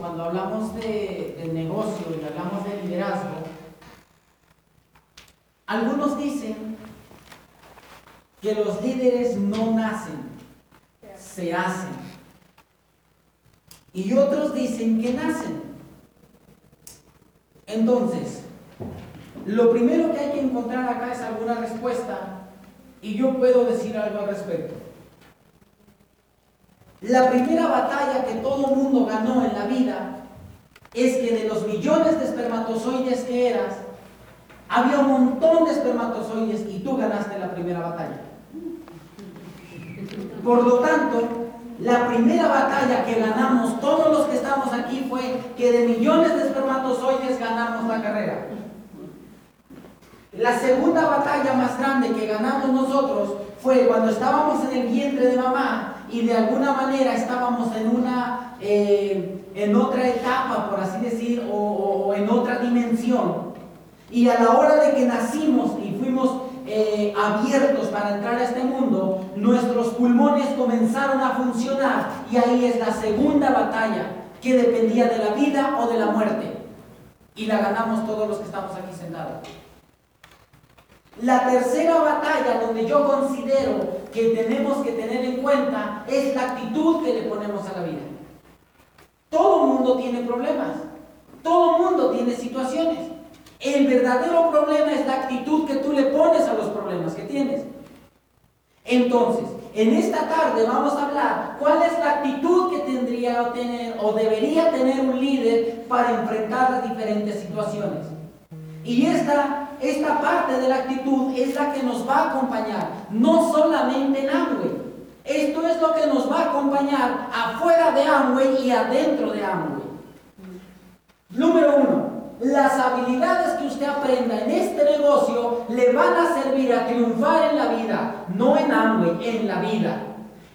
cuando hablamos de, del negocio y hablamos de liderazgo, algunos dicen que los líderes no nacen, se hacen. Y otros dicen que nacen. Entonces, lo primero que hay que encontrar acá es alguna respuesta y yo puedo decir algo al respecto. La primera batalla que todo mundo ganó en la vida es que de los millones de espermatozoides que eras, había un montón de espermatozoides y tú ganaste la primera batalla. Por lo tanto, la primera batalla que ganamos todos los que estamos aquí fue que de millones de espermatozoides ganamos la carrera. La segunda batalla más grande que ganamos nosotros fue cuando estábamos en el vientre de mamá y de alguna manera estábamos en una, eh, en otra etapa, por así decir, o, en otra dimensión. Y a la hora de que nacimos y fuimos eh, abiertos para entrar a este mundo, nuestros pulmones comenzaron a funcionar y ahí es la segunda batalla que dependía de la vida o de la muerte. Y la ganamos todos los que estamos aquí sentados. La tercera batalla donde yo considero que tenemos que tener en cuenta es la actitud que le ponemos a la vida. Todo mundo tiene problemas, todo mundo tiene situaciones. El verdadero problema es la actitud que tú le pones a los problemas que tienes. Entonces, en esta tarde vamos a hablar cuál es la actitud que tendría tener o debería tener un líder para enfrentar las diferentes situaciones. Y esta, esta parte de la actitud es la que nos va a acompañar, no solamente en Amway. Esto es lo que nos va a acompañar afuera de Amway y adentro de Amway. Número uno, las habilidades que usted aprenda en este negocio le van a servir a triunfar en la vida, no en Amway, en la vida.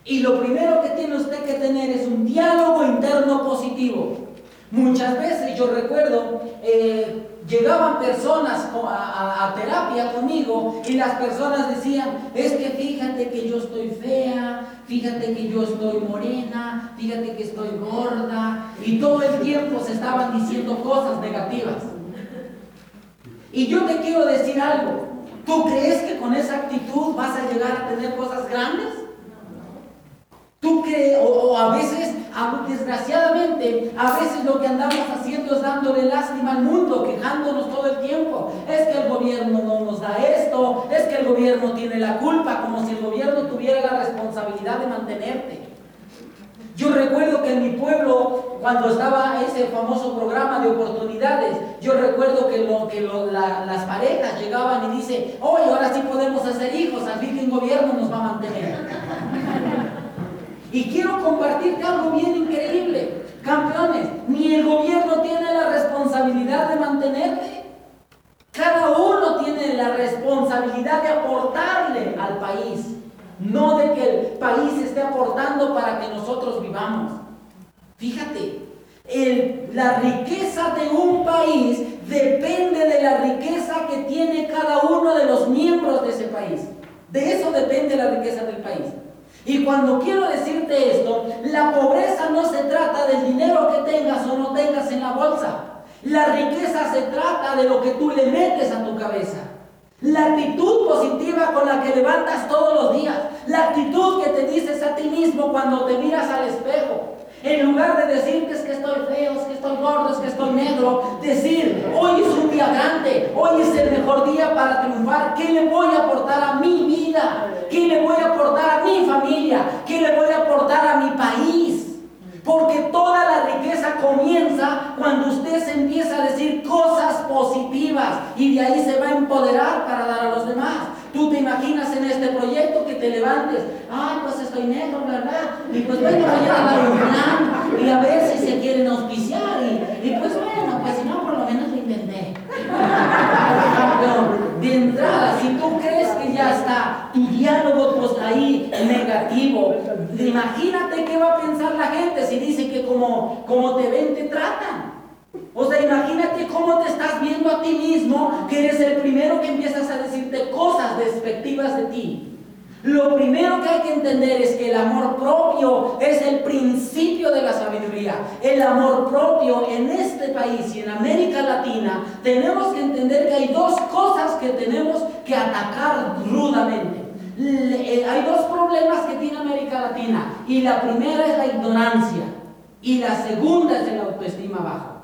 Y lo primero que tiene usted que tener es un diálogo interno positivo. Muchas veces yo recuerdo, eh, llegaban personas a, terapia conmigo y las personas decían, es que fíjate que yo estoy fea, fíjate que yo estoy morena, fíjate que estoy gorda, y todo el tiempo se estaban diciendo cosas negativas. Y yo te quiero decir algo, ¿tú crees que con esa actitud vas a llegar a tener cosas grandes? Tú que, o, a veces, desgraciadamente, a veces lo que andamos haciendo es dándole lástima al mundo, quejándonos todo el tiempo. Es que el gobierno no nos da esto, es que el gobierno tiene la culpa, como si el gobierno tuviera la responsabilidad de mantenerte. Yo recuerdo que en mi pueblo, cuando estaba ese famoso programa de oportunidades, yo recuerdo que, lo, que las parejas llegaban y dicen, hoy ahora sí podemos hacer hijos, al fin que el gobierno nos va a mantener. Y quiero compartirte algo bien increíble. Campeones, ni el gobierno tiene la responsabilidad de mantenerte. Cada uno tiene la responsabilidad de aportarle al país, no de que el país esté aportando para que nosotros vivamos. Fíjate, la riqueza de un país depende de la riqueza que tiene cada uno de los miembros de ese país. De eso depende la riqueza del país. Y cuando quiero decirte esto, la pobreza no se trata del dinero que tengas o no tengas en la bolsa. La riqueza se trata de lo que tú le metes a tu cabeza. La actitud positiva con la que levantas todos los días. La actitud que te dices a ti mismo cuando te miras al espejo. En lugar de decirte que estoy feo, que estoy gordo, es que estoy negro, decir, hoy es un día grande, hoy es el mejor día para triunfar. ¿Qué le voy a aportar a mi vida? ¿Qué le voy a aportar a mi familia? ¿Qué le voy a aportar a mi país? Porque toda la riqueza comienza cuando usted se empieza a decir cosas positivas y de ahí se va a empoderar para dar a los demás. Tú te imaginas en este proyecto que te levantes, ay, pues estoy negro, ¿verdad? Y pues bueno, voy a dar un plan y a ver si se quieren auspiciar. Y, pues bueno, pues si no, por lo menos lo intenté. de entrada, si tú crees que ya está tu diálogo pues ahí negativo, imagínate qué va a pensar la gente si dice que como, como te ven, te tratan. O sea, imagínate cómo te estás viendo a ti mismo, que eres el primero que empiezas a decirte cosas despectivas de ti. Lo primero que hay que entender es que el amor propio es el principio de la sabiduría. El amor propio en este país y en América Latina, tenemos que entender que hay dos cosas que tenemos que atacar rudamente. Eh, hay dos problemas que tiene América Latina y la primera es la ignorancia y la segunda es el autoestima bajo.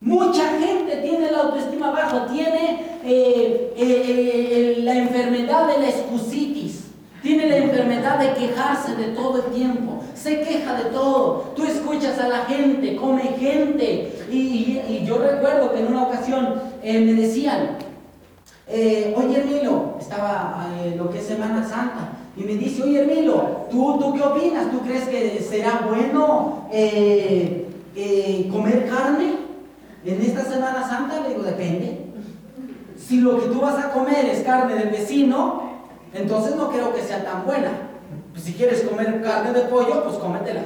Mucha gente tiene la autoestima bajo, tiene eh, eh, la enfermedad de la excusitis, tiene la enfermedad de quejarse de todo el tiempo, se queja de todo. Tú escuchas a la gente, come gente. Y, yo recuerdo que en una ocasión me decían, oye Milo, estaba lo que es Semana Santa, y me dice, oye Milo, ¿tú, ¿tú qué opinas? ¿Tú crees que será bueno comer carne? En esta Semana Santa le digo, depende. Si lo que tú vas a comer es carne del vecino, entonces no creo que sea tan buena. Pues si quieres comer carne de pollo, pues cómetela.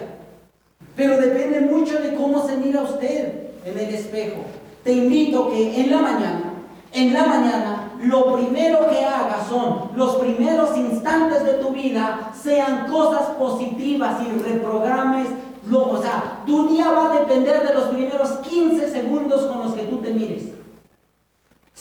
Pero depende mucho de cómo se mira usted en el espejo. Te invito que en la mañana, en la mañana, lo primero que hagas son los primeros instantes de tu vida sean cosas positivas y reprogrames o sea, tu día va a depender de los primeros 15 segundos con los que tú te mires.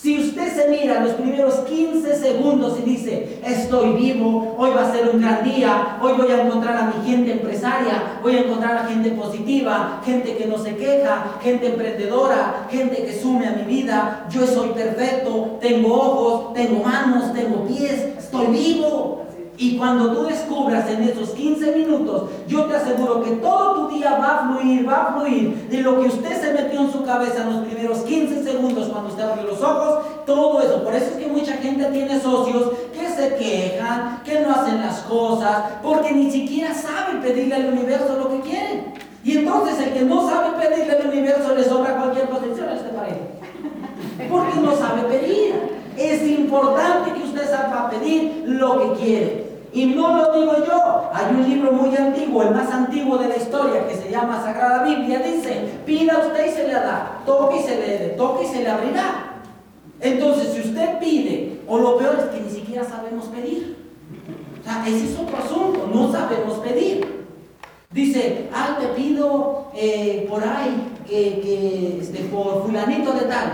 Si usted se mira los primeros 15 segundos y dice, estoy vivo, hoy va a ser un gran día, hoy voy a encontrar a mi gente empresaria, voy a encontrar a gente positiva, gente que no se queja, gente emprendedora, gente que sume a mi vida, yo soy perfecto, tengo ojos, tengo manos, tengo pies, estoy vivo. Y cuando tú descubras en esos 15 minutos, yo te aseguro que todo tu día va a fluir, va a fluir de lo que usted se metió en su cabeza en los primeros 15 segundos cuando usted abrió los ojos, todo eso. Por eso es que mucha gente tiene socios que se quejan, que no hacen las cosas, porque ni siquiera saben pedirle al universo lo que quieren. Y entonces el que no sabe pedirle al universo le sobra cualquier posición a este pareja. Porque no sabe pedir. Es importante que usted sepa pedir lo que quiere. Y no lo digo yo, hay un libro muy antiguo, el más antiguo de la historia, que se llama Sagrada Biblia, dice, pida usted y se le da, toque y se le toque y se le abrirá. Entonces, si usted pide, o lo peor es que ni siquiera sabemos pedir. O sea, ese es otro asunto, no sabemos pedir. Dice, ah, te pido eh, por ahí, que, este, por fulanito de tal.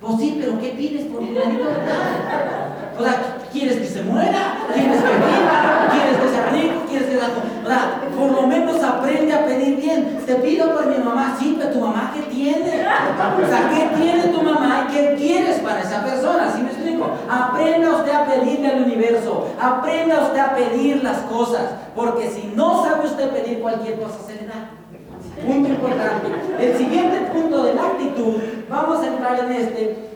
Pues sí, pero ¿qué pides por fulanito de tal? O sea, ¿Quieres que se muera? ¿Quieres que viva? ¿Quieres que sea rico? ¿Quieres que sea... O por lo menos aprende a pedir bien. Te pido por mi mamá, sí, pero tu mamá, ¿qué tiene? O sea, ¿qué tiene tu mamá y qué quieres para esa persona? ¿Sí me explico? Aprenda usted a pedirle al universo. Aprenda usted a pedir las cosas. Porque si no sabe usted pedir cualquier cosa, se le da. Punto importante. El siguiente punto de la actitud, vamos a entrar en este,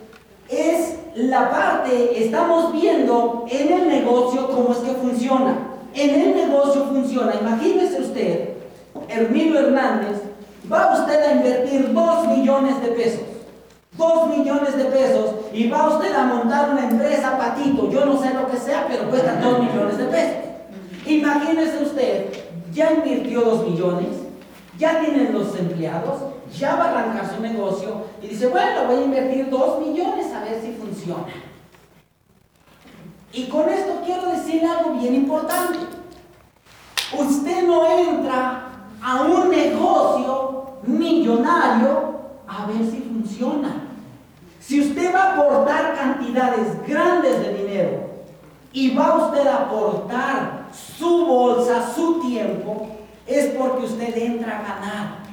es la parte, estamos viendo en el negocio cómo es que funciona. En el negocio funciona, imagínese usted, Hermilo Hernández, va usted a invertir 2 millones de pesos. 2 millones de pesos y va usted a montar una empresa patito, yo no sé lo que sea, pero cuesta 2 millones de pesos. Imagínese usted, ya invirtió 2 millones, ya tienen los empleados, ya va a arrancar su negocio y dice, bueno, voy a invertir 2 millones a ver si funciona. Y con esto quiero decir algo bien importante. Usted no entra a un negocio millonario a ver si funciona. Si usted va a aportar cantidades grandes de dinero y va usted a aportar su bolsa, su tiempo, es porque usted entra a ganar.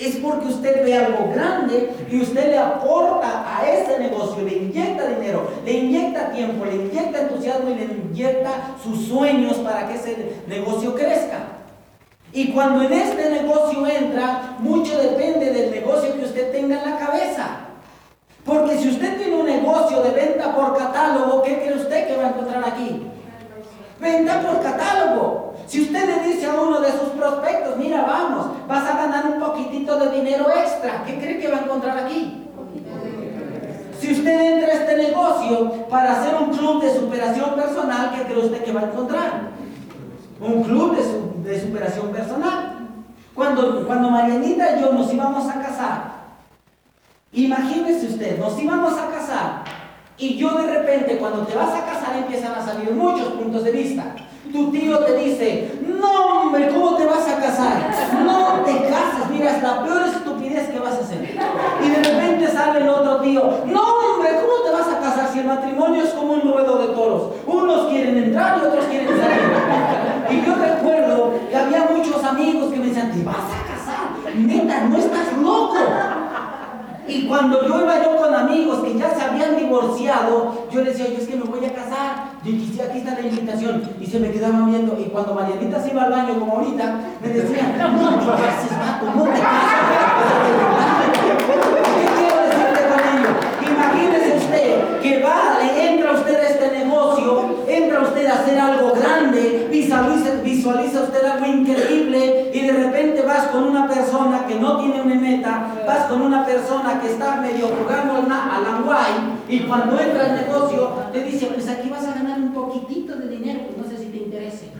Es porque usted ve algo grande y usted le aporta a ese negocio, le inyecta dinero, le inyecta tiempo, le inyecta entusiasmo y le inyecta sus sueños para que ese negocio crezca. Y cuando en este negocio entra, mucho depende del negocio que usted tenga en la cabeza. Porque si usted tiene un negocio de venta por catálogo, ¿qué cree usted que va a encontrar aquí? Venta por catálogo. Si usted le dice a uno de sus prospectos, mira, vamos, vas a ganar un poquitito de dinero extra, ¿qué cree que va a encontrar aquí? Si usted entra a este negocio para hacer un club de superación personal, ¿qué cree usted que va a encontrar? Un club de, superación personal. Cuando, cuando Marianita y yo nos íbamos a casar, imagínese usted, nos íbamos a casar Y yo de repente, cuando te vas a casar, empiezan a salir muchos puntos de vista. Tu tío te dice, no hombre, ¿cómo te vas a casar? No te cases, mira, es la peor estupidez que vas a hacer. Y de repente sale el otro tío, no hombre, ¿cómo te vas a casar si el matrimonio es como un ruedo de toros? Unos quieren entrar y otros quieren salir. Y yo recuerdo que había muchos amigos que me decían, ¿te vas a casar? Neta, no estás loco. Y cuando yo iba yo con amigos que ya se habían divorciado, yo les decía, yo es que me voy a casar. Y aquí está la invitación. Y se me quedaban viendo. Y cuando Marianita se iba al baño, como ahorita, me decían, no te cases, vato, no te cases. ¿Qué quiero decirte con ello? Imagínese usted que va, le entra usted a este entra usted a hacer algo grande, visualiza, visualiza usted algo increíble y de repente vas con una persona que no tiene una meta, vas con una persona que está medio jugando al, al y cuando entra al negocio te dice, pues aquí vas a ganar un poquitito de dinero, pues no sé si te interese.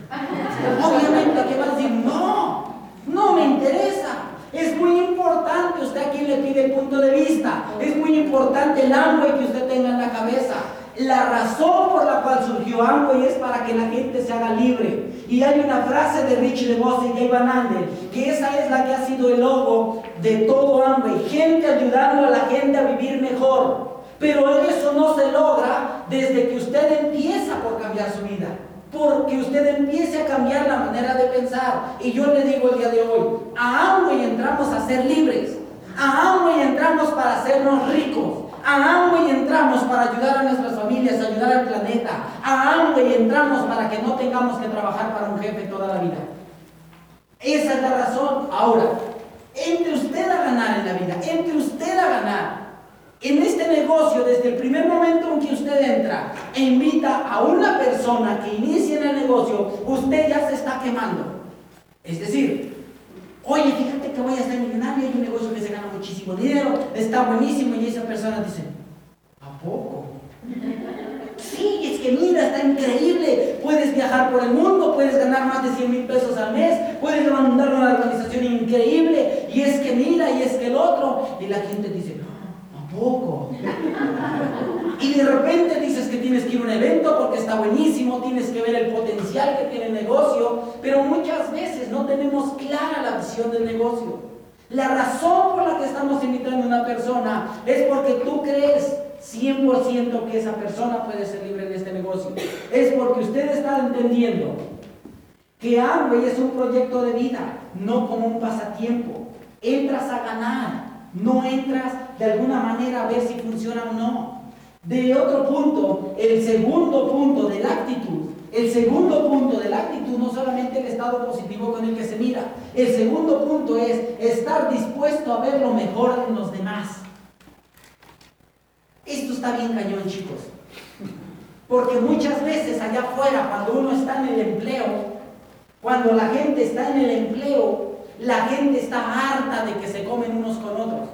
Obviamente que vas a decir, no, no me interesa. Es muy importante usted aquí le pide el punto de vista. Es muy importante el hambre que usted tenga en la cabeza. La razón por la cual surgió Amway es para que la gente se haga libre. Y hay una frase de Rich DeVos y Dave Van Andel, que esa es la que ha sido el logo de todo Amway. Gente ayudando a la gente a vivir mejor. Pero eso no se logra desde que usted empieza por cambiar su vida. Porque usted empiece a cambiar la manera de pensar. Y yo le digo el día de hoy, a Amway entramos a ser libres. A Amway entramos para hacernos ricos. A Amway entramos para ayudar a nuestras familias, ayudar al planeta. A Amway entramos para que no tengamos que trabajar para un jefe toda la vida. Esa es la razón. Ahora, entre usted a ganar en la vida, entre usted a ganar. En este negocio, desde el primer momento en que usted entra e invita a una persona que inicie en el negocio, usted ya se está quemando. Es decir, Oye, fíjate que voy a ser millonario, hay un negocio que se gana muchísimo dinero, está buenísimo y esa persona dice, ¿a poco? Sí, es que mira, está increíble. Puedes viajar por el mundo, puedes ganar más de 100 mil pesos al mes, puedes mandar una organización increíble. Y es que mira, y es que el otro. Y la gente dice, ¿a poco? Y de repente dices que tienes que ir a un evento porque está buenísimo, tienes que ver el potencial que tiene el negocio, pero muchas veces no tenemos clara la visión del negocio. La razón por la que estamos invitando a una persona es porque tú crees 100% que esa persona puede ser libre en este negocio. Es porque usted está entendiendo que Amway es un proyecto de vida, no como un pasatiempo. Entras a ganar, no entras de alguna manera a ver si funciona o no. De otro punto, el segundo punto de la actitud. El segundo punto de la actitud no solamente el estado positivo con el que se mira. El segundo punto es estar dispuesto a ver lo mejor en los demás. Esto está bien cañón, chicos. Porque muchas veces allá afuera, cuando uno está en el empleo, cuando la gente está en el empleo, la gente está harta de que se comen unos con otros.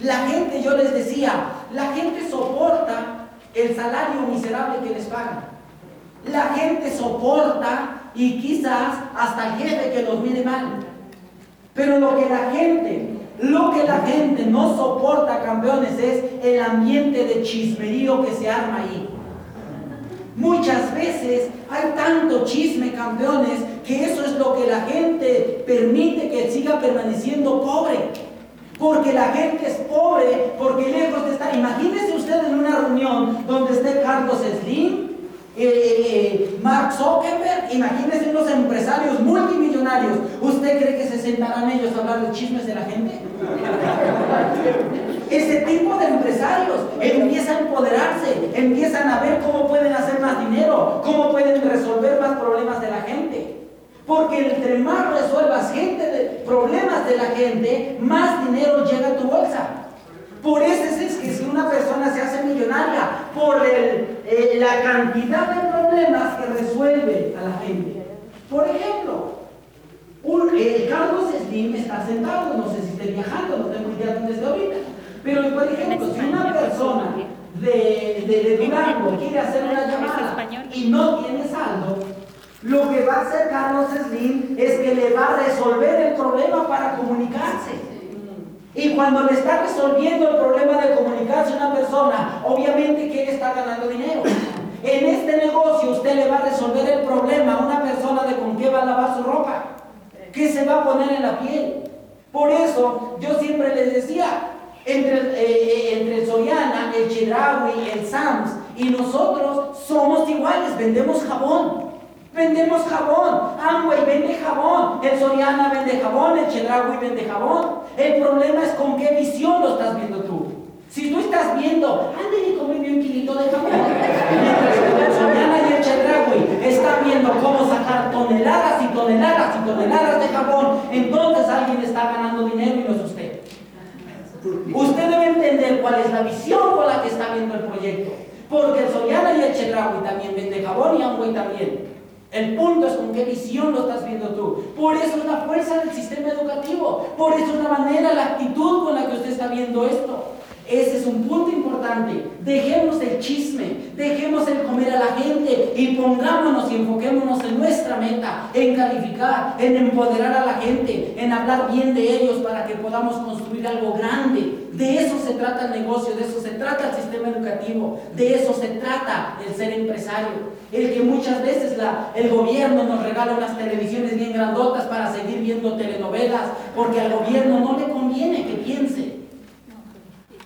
La gente, yo les decía, la gente soporta el salario miserable que les pagan. La gente soporta y quizás hasta el jefe que los mire mal. Pero lo que la gente, lo que la gente no soporta, campeones, es el ambiente de chismerío que se arma ahí. Muchas veces hay tanto chisme, campeones, que eso es lo que la gente permite que siga permaneciendo pobre. Porque la gente es pobre, porque lejos de estar. Imagínese usted en una reunión donde esté Carlos Slim, eh, Mark Zuckerberg, imagínese unos empresarios multimillonarios. ¿Usted cree que se sentarán ellos a hablar de chismes de la gente? Ese tipo de empresarios empiezan a empoderarse, empiezan a ver cómo pueden hacer más dinero, cómo pueden resolver más problemas de la gente. Porque entre más resuelvas gente de problemas de la gente, más dinero llega a tu bolsa. Por eso es que si una persona se hace millonaria, por eh, la cantidad de problemas que resuelve a la gente. Por ejemplo, un, eh, Carlos Slim está sentado, no sé si está viajando, no tengo idea dónde está ahorita. Pero, por ejemplo, si una persona de, de, de Durango quiere hacer una llamada y no tiene saldo, lo que va a hacer Carlos Slim es que le va a resolver el problema para comunicarse. Y cuando le está resolviendo el problema de comunicarse a una persona, obviamente quiere estar ganando dinero. En este negocio usted le va a resolver el problema a una persona de con qué va a lavar su ropa, qué se va a poner en la piel. Por eso yo siempre les decía, entre, eh, entre el Soriana, el Chedraui, el Sams y nosotros somos iguales, vendemos jabón. Vendemos jabón, Amway vende jabón, el Soriana vende jabón, el Chedraui vende jabón. El problema es con qué visión lo estás viendo tú. Si tú estás viendo, ándale, come un kilito de jabón. Mientras que el Soriana y el Chedraui están viendo cómo sacar toneladas y toneladas y toneladas de jabón, entonces alguien está ganando dinero y no es usted. Usted debe entender cuál es la visión con la que está viendo el proyecto. Porque el Soriana y el Chedraui también vende jabón y Amway también. El punto es con qué visión lo estás viendo tú. Por eso es la fuerza del sistema educativo. Por eso es la manera, la actitud con la que usted está viendo esto. Ese es un punto importante. Dejemos el chisme, dejemos el comer a la gente y pongámonos y enfoquémonos en nuestra meta, en calificar, en empoderar a la gente, en hablar bien de ellos para que podamos construir algo grande. De eso se trata el negocio, de eso se trata el sistema educativo, de eso se trata el ser empresario. El que muchas veces el gobierno nos regala unas televisiones bien grandotas para seguir viendo telenovelas, porque al gobierno no le conviene que piense.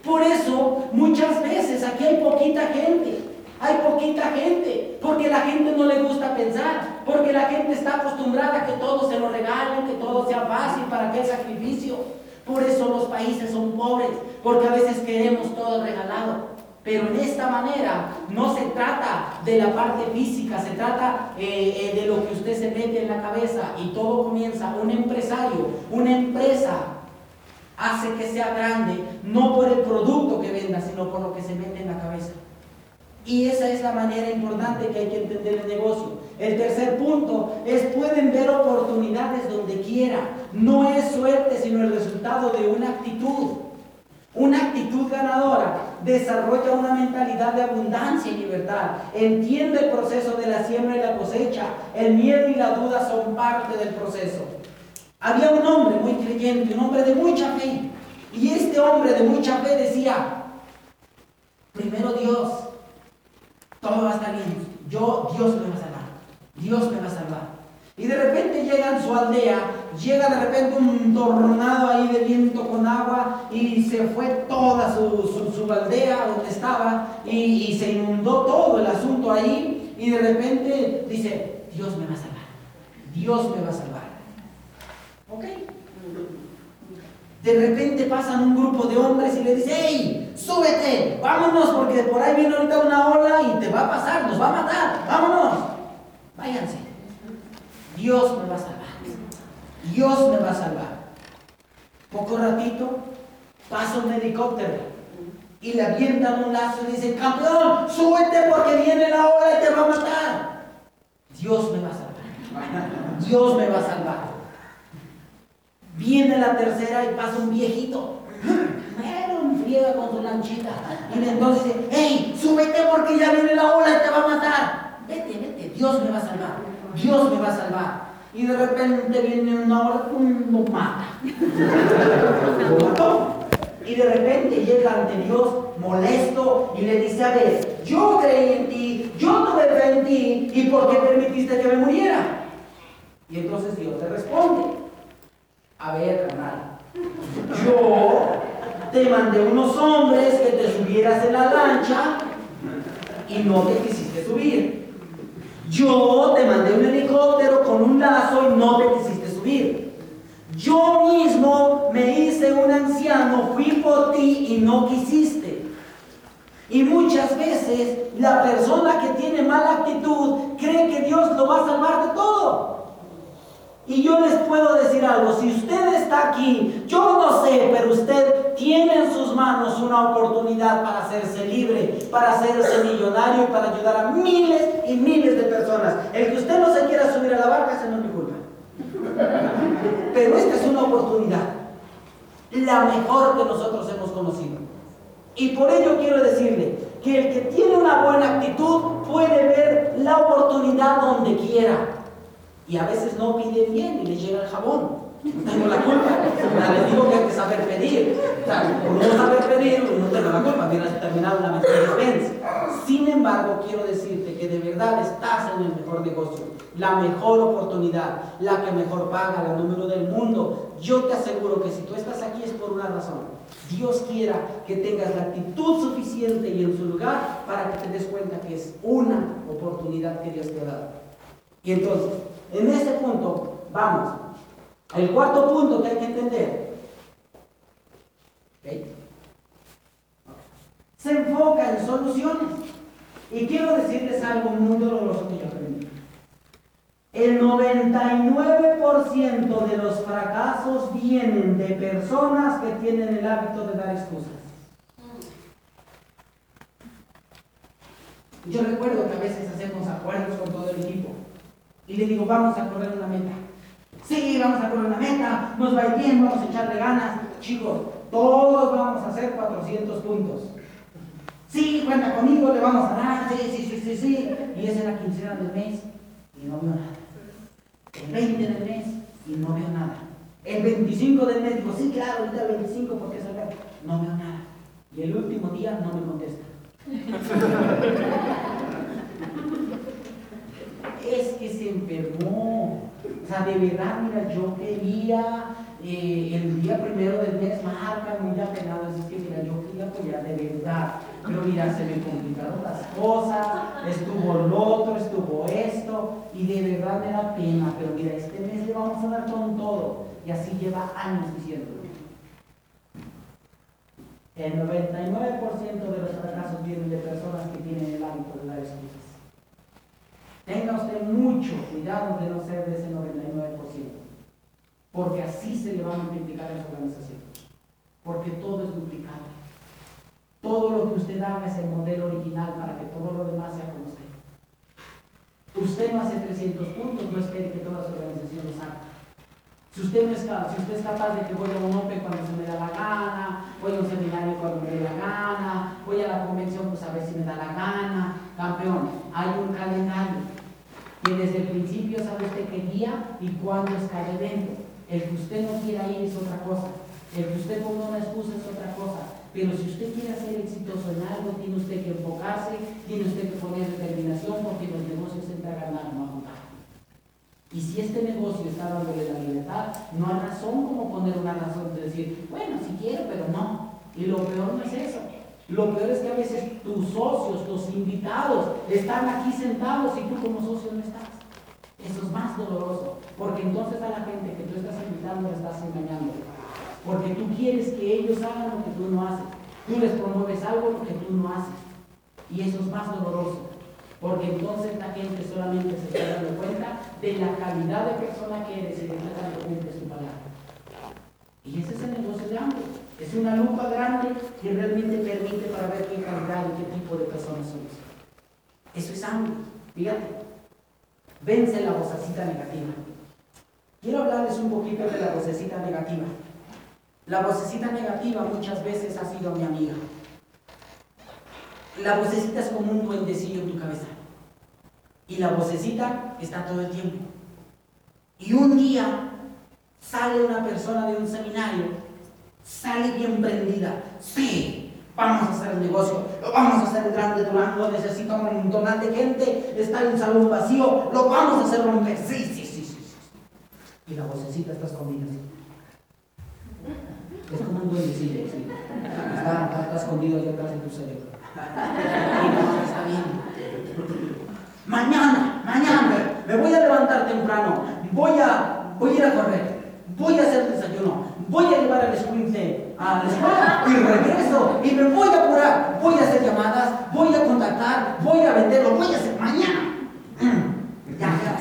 Por eso, muchas veces aquí hay poquita gente. Hay poquita gente, porque la gente no le gusta pensar, porque la gente está acostumbrada a que todo se lo regalen, que todo sea fácil, para que el sacrificio. Por eso los países son pobres, porque a veces queremos todo regalado. Pero en esta manera no se trata de la parte física, se trata eh, eh, de lo que usted se mete en la cabeza y todo comienza. Un empresario, una empresa hace que sea grande, no por el producto que venda, sino por lo que se mete en la cabeza. Y esa es la manera importante que hay que entender el negocio. El tercer punto es pueden ver oportunidades donde quiera. No es suerte, sino el resultado de una actitud. Una actitud ganadora desarrolla una mentalidad de abundancia y libertad. Entiende el proceso de la siembra y la cosecha. El miedo y la duda son parte del proceso. Había un hombre muy creyente, un hombre de mucha fe. Y este hombre de mucha fe decía, primero Dios, todo va a estar bien. Yo, Dios me va a salvar. Dios me va a salvar. Y de repente llega en su aldea, llega de repente un tornado ahí de viento con agua y se fue toda su, aldea donde estaba y se inundó todo el asunto ahí y de repente dice, Dios me va a salvar. Dios me va a salvar. De repente pasan un grupo de hombres y le dicen, ¡Hey! ¡Súbete! ¡Vámonos! Porque por ahí viene ahorita una ola y te va a pasar, nos va a matar. ¡Vámonos! Váyanse. Dios me va a salvar. Dios me va a salvar. Poco ratito pasa un helicóptero y le avientan un lazo y dicen, campeón, súbete porque viene la ola y te va a matar. Dios me va a salvar. Dios me va a salvar. Viene la tercera y pasa un viejito. Pero friega con su lanchita. Y entonces dice, hey, súbete porque ya viene la ola y te va a matar. Vete, vete, Dios me va a salvar. Dios me va a salvar. Y de repente viene una ola, y lo mata. Y de repente llega ante Dios molesto y le dice, a ver, yo creí en ti, yo tuve fe en ti, ¿y por qué permitiste que me muriera? Y entonces Dios le responde, a ver, carnal, yo te mandé unos hombres que te subieras en la lancha y no te quisiste subir. Yo te mandé un helicóptero con un lazo y no te quisiste subir. Yo mismo me hice un anciano, fui por ti y no quisiste. Y muchas veces la persona que tiene mala actitud cree que Dios lo va a salvar de todo. Y yo les puedo decir algo, si yo no sé, pero usted tiene en sus manos una oportunidad para hacerse libre, para hacerse millonario y para ayudar a miles y miles de personas. El que usted no se quiera subir a la barca, ese no es mi culpa. Pero esta es una oportunidad, la mejor que nosotros hemos conocido. Y por ello quiero decirle que el que tiene una buena actitud puede ver la oportunidad donde quiera. Y a veces no piden bien y les llega el jabón. No tengo la culpa. Les digo que hay que saber pedir. O sea, por no saber pedir, no tengo la culpa, hubieras terminado la Mercedes-Benz. Sin embargo, quiero decirte que de verdad estás en el mejor negocio, la mejor oportunidad, la que mejor paga, la número del mundo. Yo te aseguro que si tú estás aquí es por una razón. Dios quiera que tengas la actitud suficiente y en su lugar para que te des cuenta que es una oportunidad que Dios te ha dado. Y entonces, en ese punto, vamos. El cuarto punto que hay que entender. Se enfoca en soluciones. Y quiero decirles algo muy doloroso que yo aprendí. El 99% de los fracasos vienen de personas que tienen el hábito de dar excusas. Yo recuerdo que a veces hacemos acuerdos con todo el equipo y le digo, vamos a correr una meta. Sí, vamos a correr una meta, nos va a ir bien, vamos a echarle ganas. Chicos, todos vamos a hacer 400 puntos. Sí, cuenta conmigo, le vamos a dar, sí, sí, sí, sí, sí. Y es en la quincena del mes y no veo nada. El 20 del mes y no veo nada. El 25 del mes digo, sí, claro, ahorita el 25 porque es el No veo nada. Y el último día no me contesta. es que se enfermó. O sea, de verdad, mira, yo quería eh, el día primero del mes, marca, muy apenado, es que mira, yo quería apoyar de verdad. Pero mira, se me complicaron las cosas, estuvo lo otro, estuvo esto, y de verdad me da pena, pero mira, este mes le vamos a dar con todo. Y así lleva años diciéndolo. El 99% de los fracasos vienen de personas que tienen el hábito de dar excusas. Tenga usted mucho cuidado de no ser de ese 99%, porque así se le va a multiplicar en su organización, porque todo es duplicable. Todo lo que usted haga es el modelo original para que todo lo demás sea como usted. Usted no hace 300 puntos, no espere que toda su organización los haga. Si usted, no es, si usted es capaz de que voy a un OPE cuando se me da la gana, voy a un seminario cuando me dé la gana, voy a la convención pues a ver si me da la gana, campeón, hay un calendario que desde el principio sabe usted qué día y cuándo es cada evento. El que usted no quiera ir es otra cosa. El que usted ponga una excusa es otra cosa. Pero si usted quiere ser exitoso en algo, tiene usted que enfocarse, tiene usted que poner determinación porque los negocios se a ganar, no a contar. Y si este negocio está dándole la libertad, no hay razón como poner una razón de decir, bueno, si quiero, pero no. Y lo peor no es eso. Lo peor es que a veces tus socios, tus invitados, están aquí sentados y tú como socio no estás. Eso es más doloroso, porque entonces a la gente que tú estás invitando le estás engañando. Porque tú quieres que ellos hagan lo que tú no haces. Tú les promueves algo que tú no haces. Y eso es más doloroso. Porque entonces la gente solamente se está dando cuenta de la calidad de persona que eres y de la de su palabra. Y ese es el negocio de hambre. Es una lupa grande que realmente permite para ver qué calidad y qué tipo de personas somos. Eso es hambre. Fíjate. Vence la vocecita negativa. Quiero hablarles un poquito de la vocecita negativa. La vocecita negativa muchas veces ha sido mi amiga. La vocecita es como un duendecillo en tu cabeza. Y la vocecita está todo el tiempo. Y un día sale una persona de un seminario sale bien prendida. Sí, vamos a hacer el negocio, lo vamos a hacer grande, Durango necesita un montón de gente, está en un salón vacío, lo vamos a hacer romper. Sí, sí, sí, sí. Y la vocecita está escondida Es como un duendecillo, sí. Está, está, escondido ahí atrás de tu cerebro. Y no está bien. Mañana, mañana, me voy a levantar temprano, voy a, voy a ir a correr, voy a hacer desayuno, voy a llevar al escuinte a la escuela y regreso y me voy a apurar, voy a hacer llamadas, voy a contactar, voy a venderlo, voy a hacer mañana. Ya, ya,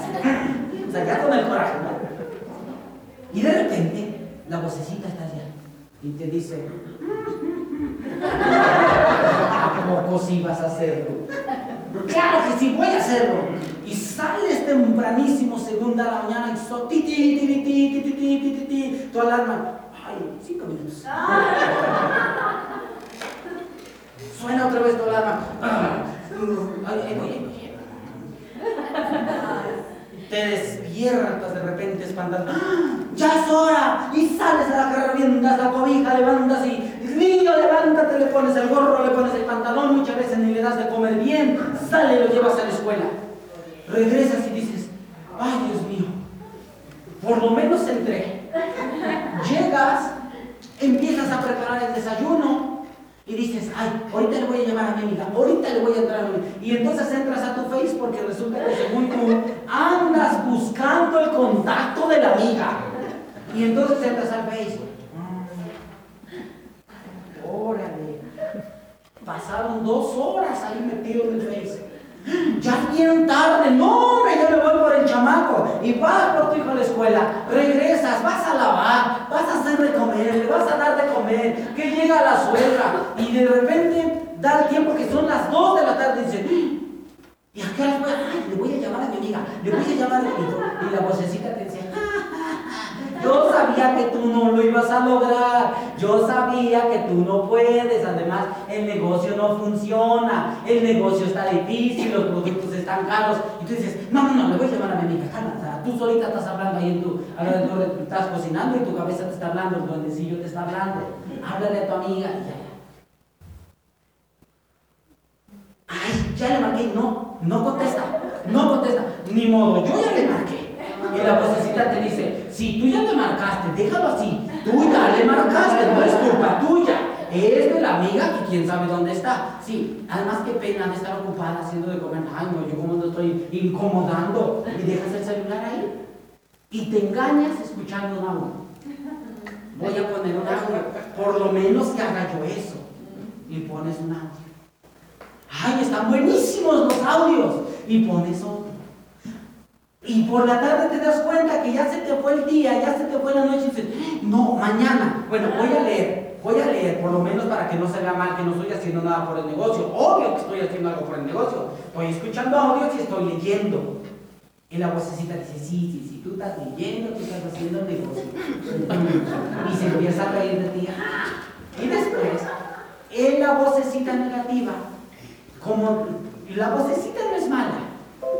o sea, ya con el coraje, ¿no? Y de repente la vocecita está allá y te dice, ¿cómo si vas a hacerlo? Claro que sí, voy a hacerlo. Y sales tempranísimo, segunda de la mañana, y so, ti, ti, ti, ti, ti, ti, ti, ti, ti, tu alarma. Ay, cinco minutos. Suena otra vez tu alarma. Ay, ay, ay, Te despiertas de repente espantado. ya es hora. Y sales a la carrera, viendas la cobija, levantas y, niño, levántate, le pones el gorro, le pones el pantalón, muchas veces ni le das de comer bien, sale y lo llevas a la escuela. Regresas y dices, ay Dios mío, por lo menos entré. Llegas, empiezas a preparar el desayuno, y dices, ay, ahorita le voy a llamar a mi amiga, ahorita le voy a entrar a mi Y entonces entras a tu Face porque resulta que según tú andas buscando el contacto de la amiga. Y entonces entras al Face. Órale. Pasaron dos horas ahí metido en el Face. Ya bien tarde, no, hombre, yo me voy por el chamaco. Y vas por tu hijo a la escuela, regresas, vas a lavar, vas a hacer de comer, le vas a dar de comer, que llega la suegra. Y de repente da el tiempo que son las 2 de la tarde y dice, ¿y a qué hora voy? Ay, le voy a llamar a mi amiga, le voy a llamar a mi hijo. Y la vocecita te dice, yo sabía que tú no lo ibas a lograr. Yo sabía que tú no puedes. Además, el negocio no funciona. El negocio está difícil, los productos están caros. Y tú dices, no, no, no, le voy a llamar a mi amiga. Calma, tú solita estás hablando ahí en tu, estás cocinando y tu cabeza te está hablando, el duendecillo te está hablando. Háblale a tu amiga y ya. Ay, ya le marqué. No, no contesta. No contesta. Ni modo, yo ya le marqué. Y la vocecita te dice, si tú ya te marcaste, déjalo así. Tú ya le marcaste, no es culpa tuya. Es de la amiga que quién sabe dónde está. Sí, además qué pena de estar ocupada haciendo de comer. Ay, no, yo como no estoy incomodando. Y dejas el celular ahí. Y te engañas escuchando un audio. Voy a poner un audio. Por lo menos que haga yo eso. Y pones un audio. Ay, están buenísimos los audios. Y pones otro. Y por la tarde te das cuenta que ya se te fue el día, ya se te fue la noche y dices, no, mañana, bueno, voy a leer, voy a leer, por lo menos para que no se vea mal que no estoy haciendo nada por el negocio. Obvio que estoy haciendo algo por el negocio. Estoy escuchando audios y estoy leyendo. Y la vocecita dice, sí, sí, sí, tú estás leyendo, tú estás haciendo el negocio. Y se empieza a reír de ti. Y después, en la vocecita negativa, como la vocecita no es mala,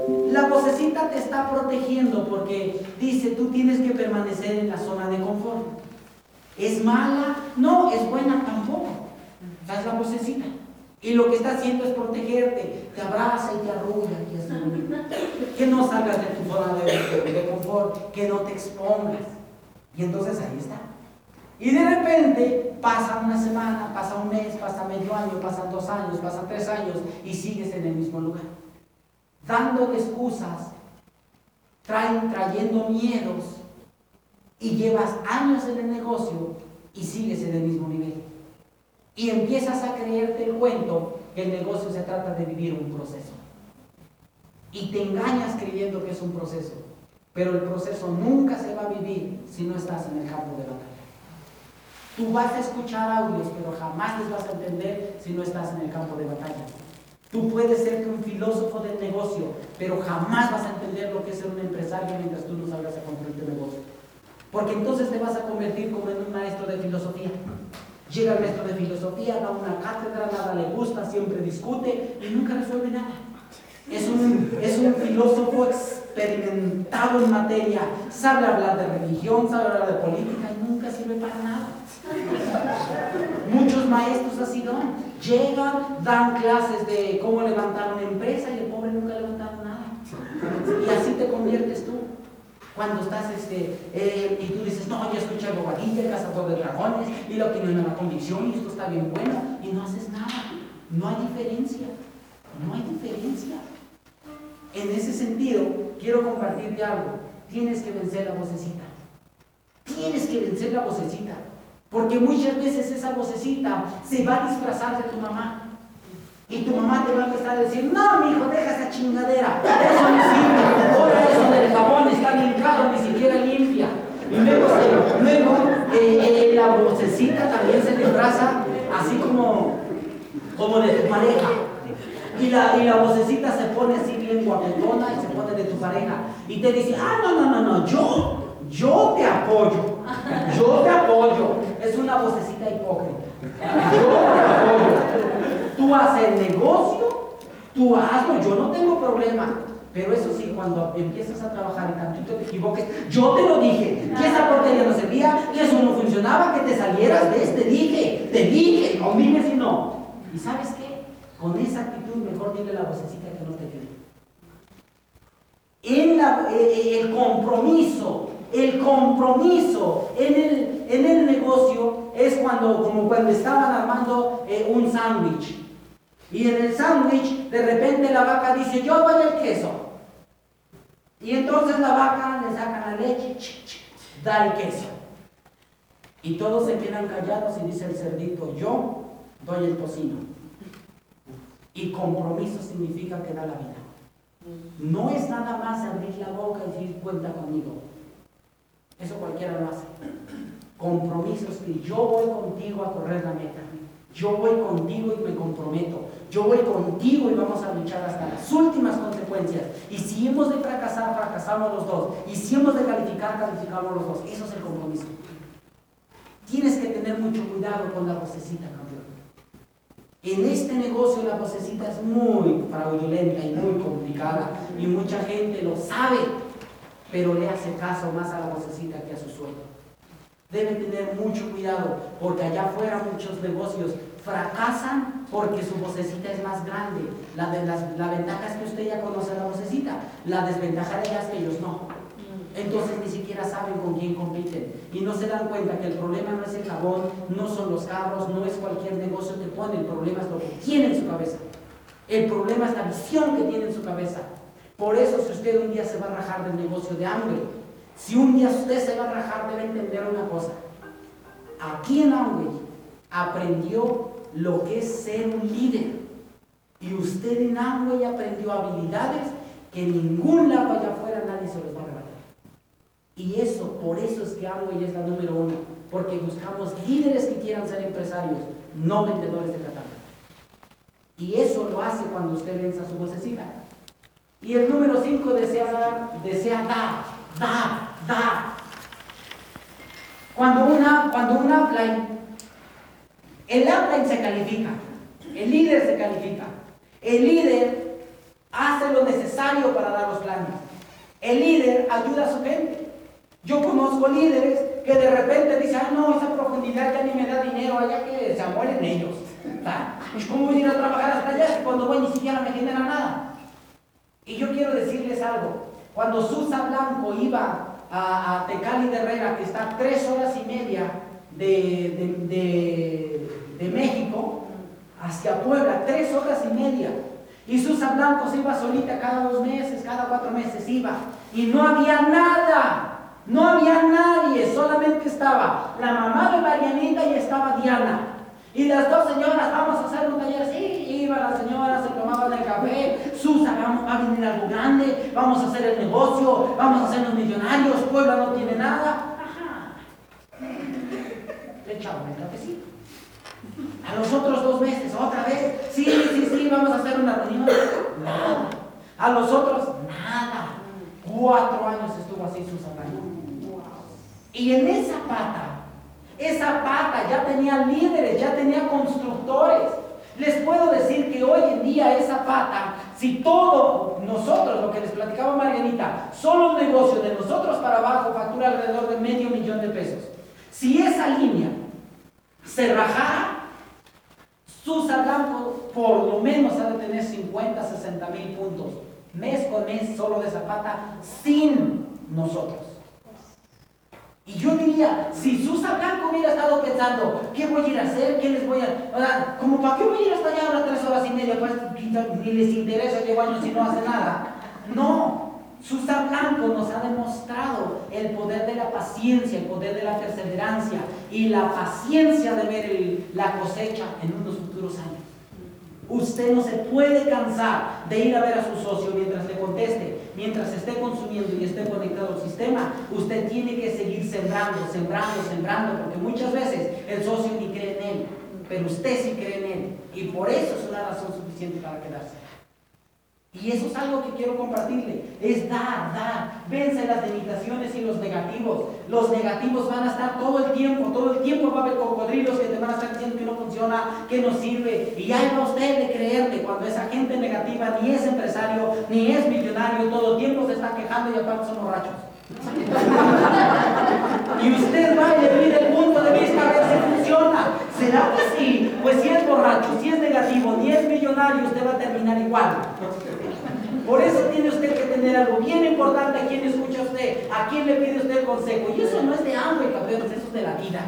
la vocecita te está protegiendo porque dice, tú tienes que permanecer en la zona de confort. ¿Es mala? No, es buena tampoco. Es la vocecita. Y lo que está haciendo es protegerte. Te abraza y te arrulla. Que no salgas de tu zona de, de confort, que no te expongas. Y entonces ahí está. Y de repente pasa una semana, pasa un mes, pasa medio año, pasan dos años, pasan tres años y sigues en el mismo lugar dando excusas, traen, trayendo miedos y llevas años en el negocio y sigues en el mismo nivel. Y empiezas a creerte el cuento que el negocio se trata de vivir un proceso. Y te engañas creyendo que es un proceso, pero el proceso nunca se va a vivir si no estás en el campo de batalla. Tú vas a escuchar audios, pero jamás les vas a entender si no estás en el campo de batalla. Tú puedes ser un filósofo del negocio, pero jamás vas a entender lo que es ser un empresario mientras tú no salgas a construir tu negocio. Porque entonces te vas a convertir como en un maestro de filosofía. Llega el maestro de filosofía, da una cátedra, nada le gusta, siempre discute y nunca resuelve nada. Es un, es un filósofo experimentado en materia, sabe hablar de religión, sabe hablar de política y nunca sirve para nada. Muchos maestros así no, llegan, dan clases de cómo levantar una empresa y el pobre nunca ha levantado nada. Y así te conviertes tú. Cuando estás este, eh, y tú dices, no, yo escuché bobadilla, cazador de dragones, y lo que no es la convicción, y esto está bien bueno, y no haces nada. No hay diferencia. No hay diferencia. En ese sentido, quiero compartirte algo. Tienes que vencer la vocecita. Tienes que vencer la vocecita. Porque muchas veces esa vocecita se va a disfrazar de tu mamá. Y tu mamá te va a empezar a decir, no, mi hijo, deja esa chingadera. Eso no sirve. Ahora eso del jabón está bien caro, ni siquiera limpia. Luego, luego eh, eh, la vocecita también se disfraza así como, como de tu pareja. Y la, y la vocecita se pone así bien guapetona y se pone de tu pareja. Y te dice, ah, no, no, no, no, yo, yo te apoyo. Yo te apoyo. Es una vocecita hipócrita. Yo te apoyo. Tú haces el negocio, tú hazlo, yo no tengo problema. Pero eso sí, cuando empiezas a trabajar y tantito te equivoques, yo te lo dije, que esa portería no servía, que eso no funcionaba, que te salieras de este, dije, te dije, no dime si no. ¿Y sabes qué? Con esa actitud mejor dile la vocecita que no te la, eh, eh, el compromiso, el compromiso en el, en el negocio es cuando, como cuando estaban armando eh, un sándwich. Y en el sándwich, de repente la vaca dice, yo voy el queso. Y entonces la vaca le saca la leche, da el queso. Y todos se quedan callados y dice el cerdito, yo doy el tocino. Y compromiso significa que da la vida. No es nada más abrir la boca y decir cuenta conmigo. Eso cualquiera lo hace. Compromiso es que yo voy contigo a correr la meta. Yo voy contigo y me comprometo. Yo voy contigo y vamos a luchar hasta las últimas consecuencias. Y si hemos de fracasar, fracasamos los dos. Y si hemos de calificar, calificamos los dos. Eso es el compromiso. Tienes que tener mucho cuidado con la vocecita, campeón. En este negocio la vocecita es muy fraudulenta y muy complicada. Y mucha gente lo sabe, pero le hace caso más a la vocecita que a su sueño. Debe tener mucho cuidado porque allá afuera muchos negocios fracasan porque su vocecita es más grande. La, de las, la ventaja es que usted ya conoce la vocecita. La desventaja de ella es que ellos no. Entonces ni siquiera saben con quién compiten. Y no se dan cuenta que el problema no es el jabón, no son los carros, no es cualquier negocio que pone. El problema es lo que tiene en su cabeza. El problema es la visión que tiene en su cabeza. Por eso si usted un día se va a rajar del negocio de hambre, si un día usted se va a rajar, debe entender una cosa. Aquí en Amway aprendió lo que es ser un líder. Y usted en Amway aprendió habilidades que ningún lado allá afuera nadie se los va a rebatir. Y eso, por eso es que Amway es la número uno. Porque buscamos líderes que quieran ser empresarios, no vendedores de catálogo. Y eso lo hace cuando usted venza su vocecita. Y el número cinco desea dar, desea dar da, da. Cuando una, cuando un upline, el upline se califica, el líder se califica, el líder hace lo necesario para dar los planes, el líder ayuda a su gente. Yo conozco líderes que de repente dicen, ah, no, esa profundidad ya ni me da dinero, allá que se mueren ellos. ¿Cómo voy a ir a trabajar hasta allá cuando voy ni siquiera me genera nada? Y yo quiero decirles algo, cuando Susa Blanco iba a, Tecali de Herrera, que está tres horas y media de, México, hacia Puebla, tres horas y media. Y Susa Blanco se iba solita cada dos meses, cada cuatro meses iba. Y no había nada, no había nadie, solamente estaba la mamá de Marianita y estaba Diana. Y las dos señoras, vamos a hacer un taller, sí, iba la señora, se tomaban el café, Susa, vamos a venir algo grande, vamos a hacer el negocio, vamos a hacernos millonarios, Puebla no tiene nada. Ajá. Le echaban el cafecito. A los otros dos meses, otra vez, sí, sí, sí, vamos a hacer una reunión. Nada. A los otros, nada. Cuatro años estuvo así Susa Y en esa pata esa pata ya tenía líderes, ya tenía constructores. Les puedo decir que hoy en día esa pata, si todo nosotros, lo que les platicaba Marianita, solo un negocio de nosotros para abajo factura alrededor de medio millón de pesos. Si esa línea se rajara, Susa Blanco por lo menos ha de tener 50, 60 mil puntos mes con mes solo de Zapata sin nosotros. Y yo diría, si Susa Blanco hubiera estado pensando, ¿qué voy a ir a hacer? ¿Qué les voy a...? como para qué voy a ir hasta allá ahora tres horas y media, pues ni les interesa, llevo años y no hace nada. No, Susa Blanco nos ha demostrado el poder de la paciencia, el poder de la perseverancia y la paciencia de ver la cosecha en unos futuros años. Usted no se puede cansar de ir a ver a su socio mientras le conteste, mientras esté consumiendo y esté conectado al sistema. Usted tiene que seguir sembrando, sembrando, sembrando, porque muchas veces el socio ni cree en él, pero usted sí cree en él. Y por eso es una razón suficiente para quedarse. Y eso es algo que quiero compartirle, es dar, dar, vence las limitaciones y los negativos. Los negativos van a estar todo el tiempo, todo el tiempo va a haber cocodrilos que te van a estar diciendo que no funciona que no sirve. Y hay va usted de creerle cuando esa gente negativa ni es empresario, ni es millonario, todo el tiempo se está quejando y aparte son borrachos. y usted va le pide el punto de vista a ver si funciona. ¿Será que sí? Pues si es borracho, si es negativo, ni es millonario, usted va a terminar igual. Por eso tiene usted que tener algo bien importante a quién escucha usted, a quién le pide usted consejo. Y eso no es de hambre, campeones, eso es de la vida.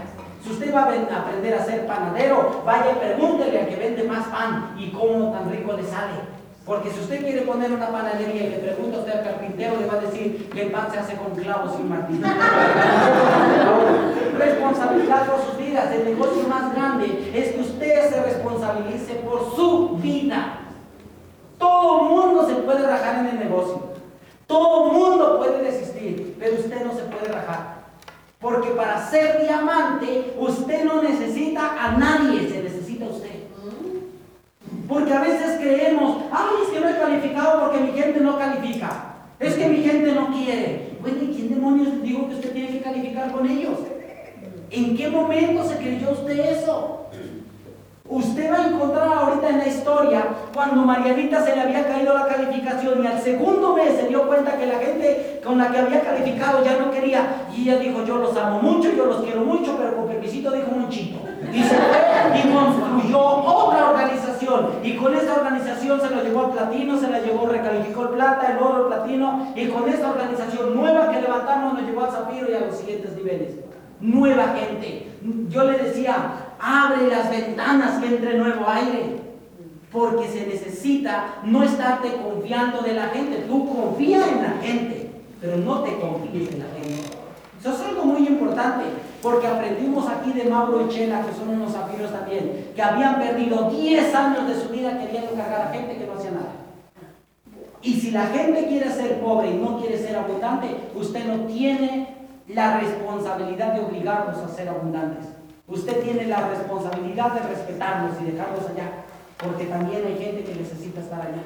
Si usted va a aprender a ser panadero, vaya y pregúntele al que vende más pan y cómo tan rico le sale. Porque si usted quiere poner una panadería y le pregunta a usted al carpintero, le va a decir que el pan se hace con clavos y martillo. Responsabilidad por sus vidas. El negocio más grande es que usted se responsabilice por su vida. Todo mundo se puede rajar en el negocio. Todo mundo puede desistir, pero usted no se puede rajar. Porque para ser diamante, usted no necesita a nadie, se necesita a usted. Porque a veces creemos, ay, es que no he calificado porque mi gente no califica. Es que mi gente no quiere. Bueno, ¿y quién demonios dijo que usted tiene que calificar con ellos? ¿En qué momento se creyó usted eso? Usted va a encontrar ahorita en la historia cuando Marianita se le había caído la calificación y al segundo mes se dio cuenta que la gente con la que había calificado ya no quería y ella dijo yo los amo mucho, yo los quiero mucho, pero con permisito dijo muchito. Y se fue y construyó otra organización y con esa organización se lo llevó al platino, se la llevó, recalificó el plata, el oro, el platino y con esa organización nueva que levantamos nos llevó al zafiro y a los siguientes niveles. Nueva gente. Yo le decía, abre las ventanas que entre nuevo aire. Porque se necesita no estarte confiando de la gente. Tú confía en la gente, pero no te confíes en la gente. Eso es algo muy importante, porque aprendimos aquí de Mauro y Chela, que son unos zafiros también, que habían perdido 10 años de su vida queriendo cargar a gente que no hacía nada. Y si la gente quiere ser pobre y no quiere ser abundante, usted no tiene la responsabilidad de obligarlos a ser abundantes. Usted tiene la responsabilidad de respetarlos y dejarlos allá, porque también hay gente que necesita estar allá.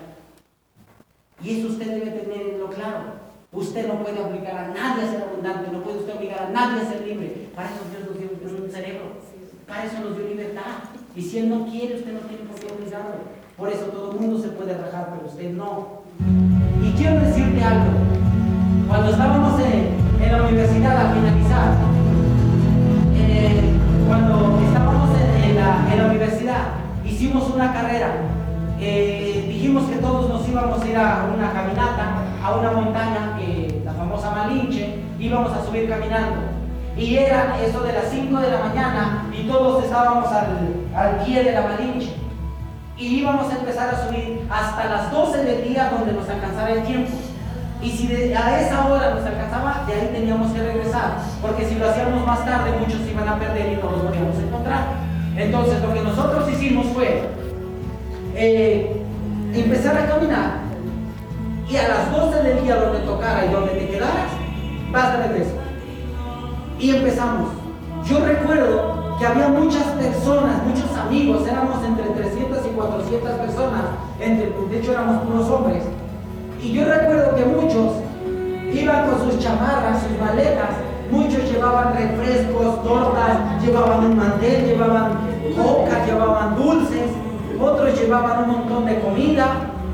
Y eso usted debe tenerlo claro. Usted no puede obligar a nadie a ser abundante, no puede usted obligar a nadie a ser libre. Para eso Dios nos dio un cerebro, para eso nos dio libertad. Y si Él no quiere, usted no tiene por qué obligarlo. Por eso todo el mundo se puede rajar, pero usted no. Y quiero decirte algo. Cuando estábamos en, la universidad a finalizar, eh, cuando estábamos en, la, universidad, hicimos una carrera. Eh, dijimos que todos nos íbamos a ir a una caminata, a una montaña, que la famosa Malinche, íbamos a subir caminando. Y era eso de las 5 de la mañana y todos estábamos al, pie de la Malinche. Y íbamos a empezar a subir hasta las 12 del día donde nos alcanzara el tiempo. Y si a esa hora nos alcanzaba, de ahí teníamos que regresar. Porque si lo hacíamos más tarde, muchos iban a perder y no los podíamos encontrar. Entonces, lo que nosotros hicimos fue eh, empezar a caminar. Y a las 12 del día, donde tocara y donde te quedaras, vas de regreso. Y empezamos. Yo recuerdo que había muchas personas, muchos amigos, éramos entre 300 y 400 personas, entre, de hecho éramos puros hombres y yo recuerdo que muchos iban con sus chamarras, sus maletas, muchos llevaban refrescos, tortas, llevaban un mantel, llevaban coca, llevaban dulces, otros llevaban un montón de comida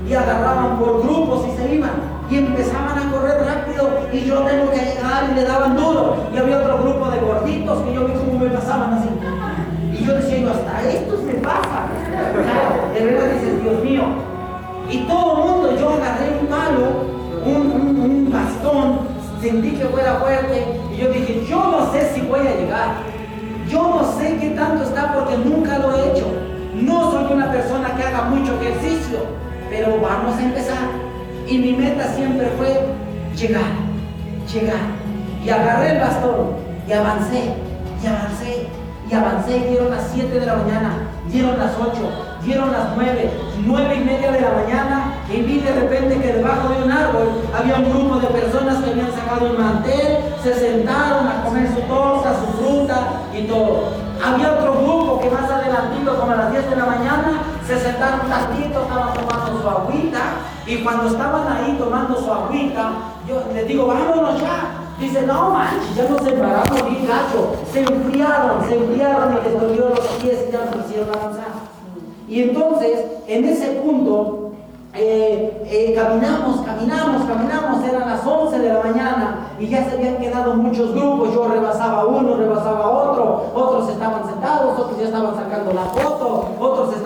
y agarraban por grupos y se iban. Y empezaban a correr rápido y yo tengo que llegar y le daban duro. Y había otro grupo de gorditos que yo vi cómo me pasaban así. Y yo decía, yo hasta estos me pasa. de verdad dices, Dios mío, y todo el mundo, yo agarré un palo, un, bastón, sentí que fuera fuerte y yo dije, yo no sé si voy a llegar. Yo no sé qué tanto está porque nunca lo he hecho. No soy una persona que haga mucho ejercicio, pero vamos a empezar. Y mi meta siempre fue llegar, llegar. Y agarré el bastón y avancé, y avancé, y avancé. Dieron las 7 de la mañana, dieron las 8, dieron las 9, nueve y media de la mañana y vi de repente que debajo de un árbol había un grupo de personas que habían sacado un mantel, se sentaron a comer su torta, su fruta y todo. Había otro grupo que más adelantito, como a las 10 de la mañana, se sentaron tantito, estaban tomando su agüita y cuando estaban ahí tomando su agüita, yo les digo, vámonos ya. Dice, no manches, ya nos embaramos bien gacho. Se enfriaron, se enfriaron y les dolió los pies ya nos hicieron avanzar. Y entonces, en ese punto, eh, eh, caminamos, caminamos, caminamos, eran las 11 de la mañana y ya se habían quedado muchos grupos, yo rebasaba uno, rebasaba otro, otros estaban sentados, otros ya estaban sacando la foto,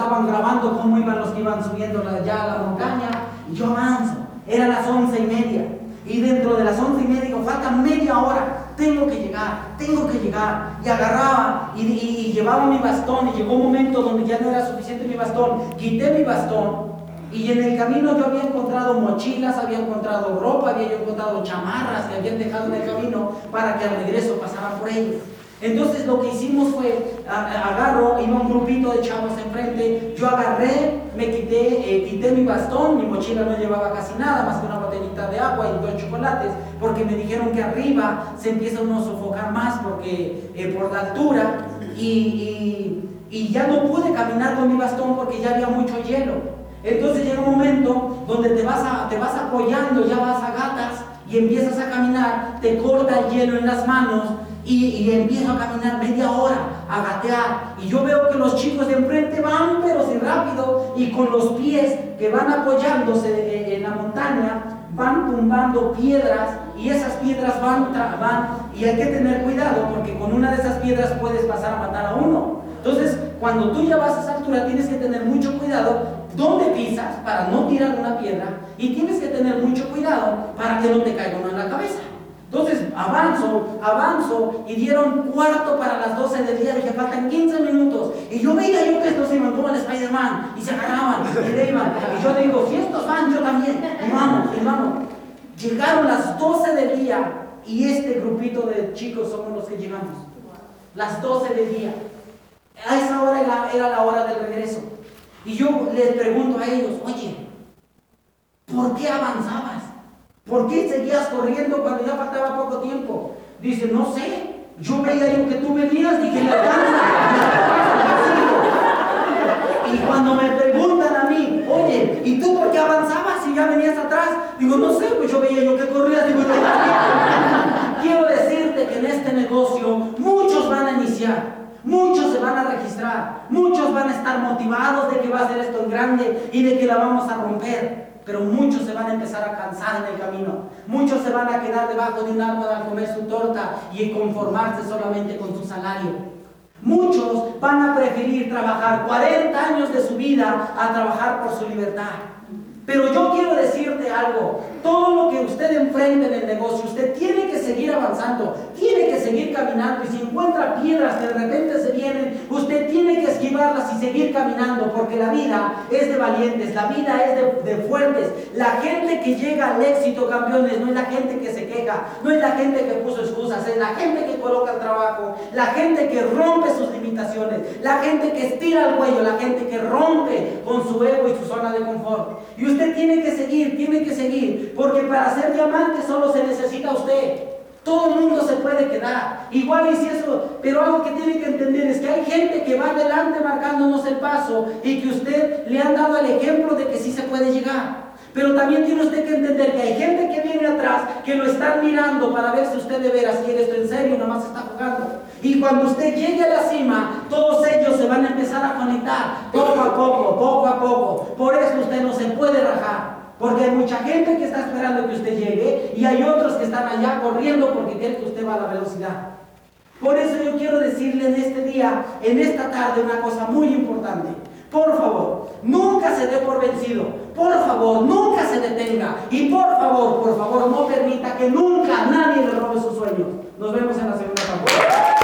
estaban grabando cómo iban los que iban subiendo ya a la montaña y yo avanzo, eran las once y media y dentro de las once y media digo, falta media hora, tengo que llegar, tengo que llegar. Y agarraba y, y, llevaba mi bastón y llegó un momento donde ya no era suficiente mi bastón, quité mi bastón y en el camino yo había encontrado mochilas, había encontrado ropa, había encontrado chamarras que habían dejado en el camino para que al regreso pasaran por ellos. Entonces lo que hicimos fue, agarro, iba un grupito de chavos enfrente, yo agarré, me quité, eh, quité mi bastón, mi mochila no llevaba casi nada, más que una botellita de agua y dos chocolates, porque me dijeron que arriba se empieza uno a sofocar más porque, eh, por la altura y, y, ya no pude caminar con mi bastón porque ya había mucho hielo. Entonces llega un momento donde te vas, te vas apoyando, ya vas a gatas y empiezas a caminar, te corta el hielo en las manos y, empiezo a caminar media hora, a gatear. Y yo veo que los chicos de enfrente van, pero sin rápido, y con los pies que van apoyándose en la montaña, van tumbando piedras y esas piedras van, van y hay que tener cuidado porque con una de esas piedras puedes pasar a matar a uno. Entonces, cuando tú ya vas a esa altura, tienes que tener mucho cuidado dónde pisas para no tirar una piedra y tienes que tener mucho cuidado para que no te caiga una en la cabeza. Entonces avanzo, avanzo y dieron cuarto para las 12 del día, dije faltan 15 minutos. Y yo veía yo que estos iban como el Spider-Man y se agarraban y iban. Y yo digo, si estos van, yo también. Y vamos. Llegaron las 12 del día y este grupito de chicos somos los que llegamos. Las 12 del día. A esa hora era la hora del regreso. Y yo les pregunto a ellos, oye, ¿por qué avanzabas? ¿Por qué seguías corriendo cuando ya faltaba poco tiempo? Dice, no sé, yo veía yo que tú venías y que me alcanza. Y cuando me preguntan a mí, oye, ¿y tú por qué avanzabas si ya venías atrás? Digo, no sé, pues yo veía yo que corrías, digo, yo Quiero decirte que en este negocio muchos van a iniciar. Muchos se van a registrar, muchos van a estar motivados de que va a ser esto en grande y de que la vamos a romper. Pero muchos se van a empezar a cansar en el camino. Muchos se van a quedar debajo de un árbol a comer su torta y conformarse solamente con su salario. Muchos van a preferir trabajar 40 años de su vida a trabajar por su libertad. Pero yo quiero decirte algo, todo lo usted enfrente en el negocio, usted tiene que seguir avanzando, tiene que seguir caminando y si encuentra piedras que de repente se vienen, usted tiene que esquivarlas y seguir caminando porque la vida es de valientes, la vida es de, de fuertes. La gente que llega al éxito, campeones, no es la gente que se queja, no es la gente que puso excusas, es la gente que coloca el trabajo, la gente que rompe sus limitaciones, la gente que estira el cuello, la gente que rompe con su ego y su zona de confort. Y usted tiene que seguir, tiene que seguir, porque para ser diamante solo se necesita usted. Todo el mundo se puede quedar. Igual si eso, pero algo que tiene que entender es que hay gente que va adelante marcándonos el paso y que usted le han dado el ejemplo de que sí se puede llegar. Pero también tiene usted que entender que hay gente que viene atrás que lo están mirando para ver si usted de veras quiere esto en serio, nada más está jugando. Y cuando usted llegue a la cima, todos ellos se van a empezar a conectar poco a poco, poco a poco. Por eso usted no se puede rajar. Porque hay mucha gente que está esperando que usted llegue y hay otros que están allá corriendo porque quieren que usted va a la velocidad. Por eso yo quiero decirle en este día, en esta tarde, una cosa muy importante. Por favor, nunca se dé por vencido. Por favor, nunca se detenga. Y por favor, por favor, no permita que nunca nadie le robe sus sueños. Nos vemos en la segunda parte.